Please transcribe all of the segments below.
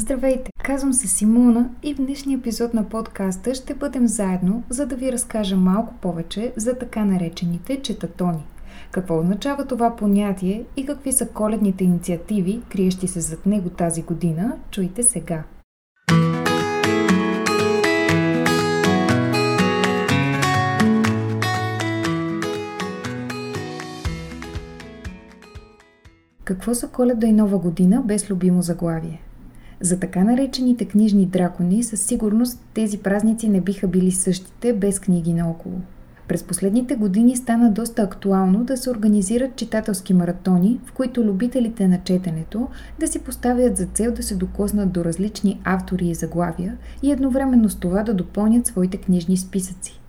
Здравейте, казвам се Симона и в днешния епизод на подкаста ще бъдем заедно, за да ви разкажа малко повече за така наречените четатони. Какво означава това понятие и какви са коледните инициативи, криещи се зад него тази година, чуйте сега. Какво са коледа и нова година без любимо заглавие? За така наречените книжни дракони със сигурност тези празници не биха били същите без книги наоколо. През последните години стана доста актуално да се организират читателски маратони, в които любителите на четенето да си поставят за цел да се докоснат до различни автори и заглавия и едновременно с това да допълнят своите книжни списъци.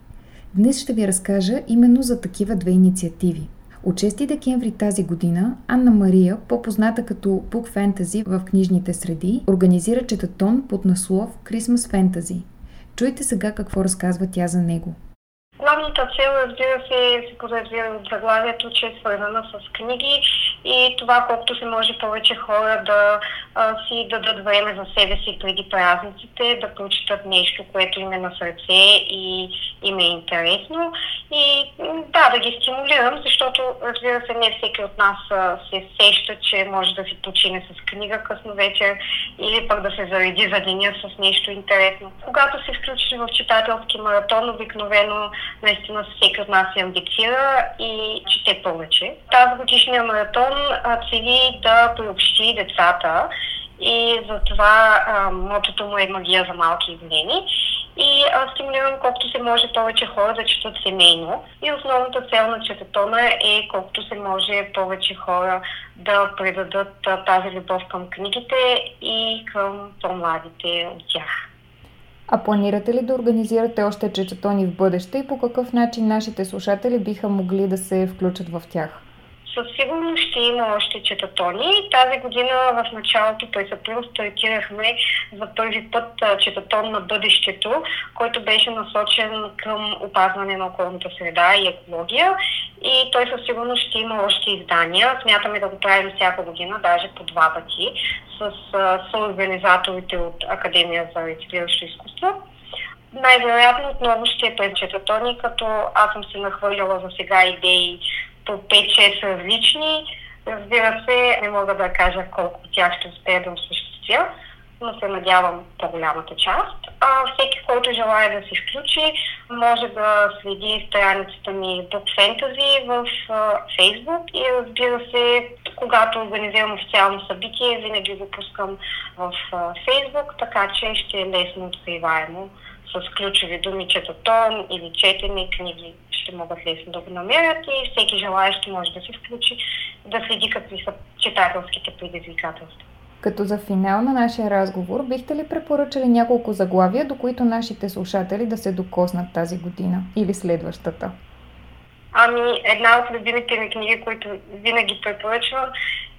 Днес ще ви разкажа именно за такива две инициативи – от 6 декември тази година Анна Мария, по-позната като Book Fantasy в книжните среди, организира четатон под наслов Christmas Fantasy. Чуйте сега какво разказва тя за него. Главната цел, разбира се, се подразбира от заглавието, че е свързана с книги и това колкото се може повече хора да а, си дадат време за себе си преди празниците, да прочитат нещо, което им е на сърце и им е интересно. И да, да ги стимулирам, защото разбира се, не всеки от нас а, се сеща, че може да си почине с книга късно вечер или пък да се зареди за деня с нещо интересно. Когато се включи в читателски маратон, обикновено наистина всеки от нас се амбицира и чете повече. Тази годишния маратон цели да приобщи децата и затова мотото му е магия за малки и големи. И а, стимулирам колкото се може повече хора да четат семейно. И основната цел на четатона е колкото се може повече хора да предадат а, тази любов към книгите и към по-младите от тях. А планирате ли да организирате още четатони в бъдеще и по какъв начин нашите слушатели биха могли да се включат в тях? Със сигурност ще има още четатони. Тази година в началото през април стартирахме за първи път четатон на бъдещето, който беше насочен към опазване на околната среда и екология. И той със сигурност ще има още издания. Смятаме да го правим всяка година, даже по два пъти, с съорганизаторите от Академия за рециклиращо изкуство. Най-вероятно отново ще е пред като аз съм се нахвърляла за сега идеи по 5-6 различни. Разбира се, не мога да кажа колко от тях ще успея да осъществя, но се надявам по-голямата част. А всеки, който желая да се включи, може да следи страницата ми Book Fantasy в Facebook и разбира се, когато организирам официално събитие, винаги го пускам в Facebook, така че ще е лесно откриваемо с ключови думи четатон или четене книги ще могат лесно да го намерят и всеки желаящ може да се включи да следи какви са читателските предизвикателства. Като за финал на нашия разговор, бихте ли препоръчали няколко заглавия, до които нашите слушатели да се докоснат тази година или следващата? Ами, една от любимите ми книги, които винаги препоръчвам,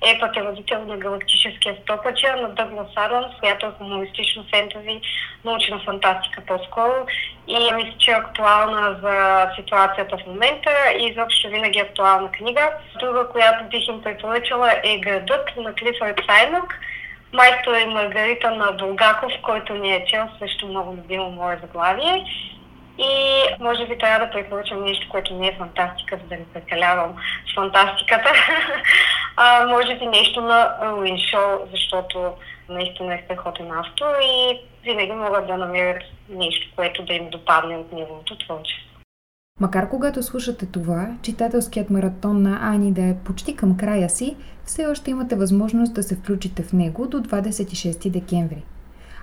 е пътеводител на галактическия стопача на Дъглас Адамс, която е хумористично фентази, научна фантастика по-скоро. И мисля, че е актуална за ситуацията в момента и изобщо винаги е актуална книга. Друга, която бих им препоръчала е Градът на Клифърд Сайнък. Майстор е Маргарита на Булгаков, който ни е чел, също много любимо мое заглавие. И може би трябва да препоръчам нещо, което не е фантастика, за да не прекалявам с фантастиката. а, може би нещо на Руин Шоу, защото наистина е страхотен автор и винаги могат да намерят нещо, което да им допадне от неговото творчество. Макар когато слушате това, читателският маратон на Ани да е почти към края си, все още имате възможност да се включите в него до 26 декември.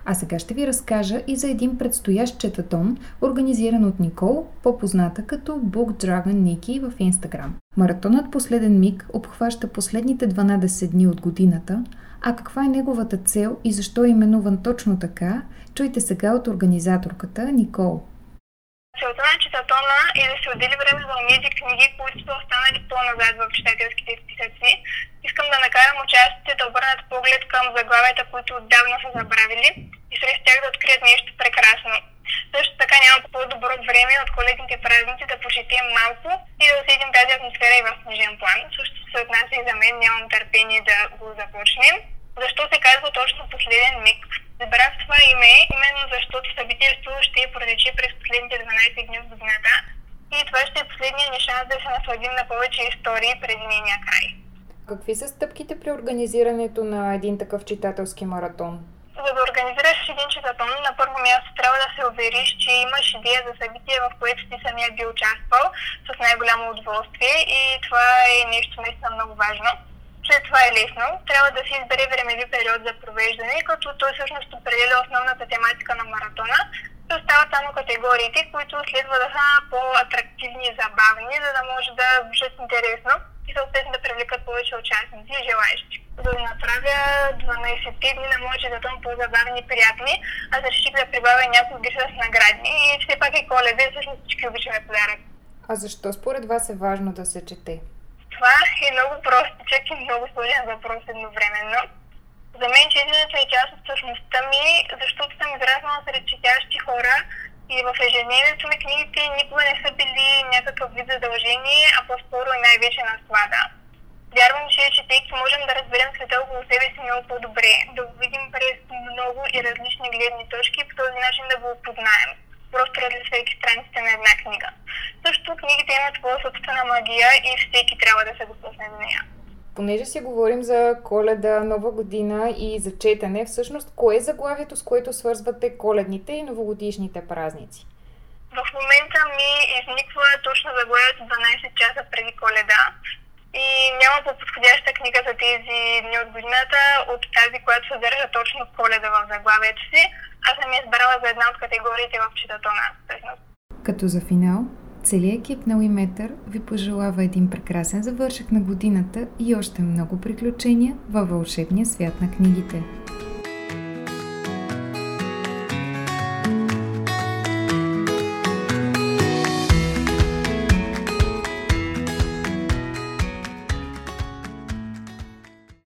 А сега ще ви разкажа и за един предстоящ четатон, организиран от Никол, по-позната като Book Dragon Niki в Instagram. Маратонът Последен миг обхваща последните 12 дни от годината, а каква е неговата цел и защо е именуван точно така, чуйте сега от организаторката Никол. Целта на читатона е да се отдели време за тези книги, които са останали по-назад в читателските списъци. Искам да накарам участите да обърнат поглед към заглавията, които отдавна са забравили и сред тях да открият нещо прекрасно. Също така няма по-добро време от коледните празници да почетем малко и да усетим тази атмосфера и в книжен план. Също се отнася и за мен, нямам търпение да го започнем. Защо се казва точно последен миг? Защото събитието ще протече през последните 12 дни от годината и това ще е последния ни шанс да се насладим на повече истории преди нейния край. Какви са стъпките при организирането на един такъв читателски маратон? За да организираш един читатон, на първо място трябва да се увериш, че имаш идея за събитие, в което ти самия би участвал с най-голямо удоволствие и това е нещо наистина много важно. След това е лесно. Трябва да се избере времеви период за провеждане, като той всъщност определя основната тематика на маратона. И остават само категориите, които следва да са по-атрактивни и забавни, за да може да звучат интересно и съответно да привлекат повече участници и желаящи. За да направя 12 дни на моят четатон по-забавни и приятни, аз реших да прибавя някои гриша с наградни и все пак и коледа, всъщност всички обичаме подарък. А защо според вас е важно да се чете? Това е много простичък и много сложен въпрос едновременно. За мен четенето е част от същността ми, защото съм израснала сред четящи хора и в ежедневието ми книгите никога не са били някакъв вид задължение, а по-скоро и най-вече наслада. Вярвам, че четейки можем да разберем света около себе си много по-добре, да го видим през много и различни гледни точки и по този начин да го опознаем просто различайки страниците на една книга. Също книгите имат своя собствена магия и всеки трябва да се допусне до нея. Понеже си говорим за коледа, нова година и за четене, всъщност кое е заглавието, с което свързвате коледните и новогодишните празници? В момента ми изниква точно заглавието 12 часа преди коледа. И няма по-подходяща книга за тези дни от годината от тази, която съдържа точно коледа в заглавието си. Аз съм избрала за една от категориите в читатона. Като за финал, целият екип на Уиметър ви пожелава един прекрасен завършък на годината и още много приключения във вълшебния свят на книгите.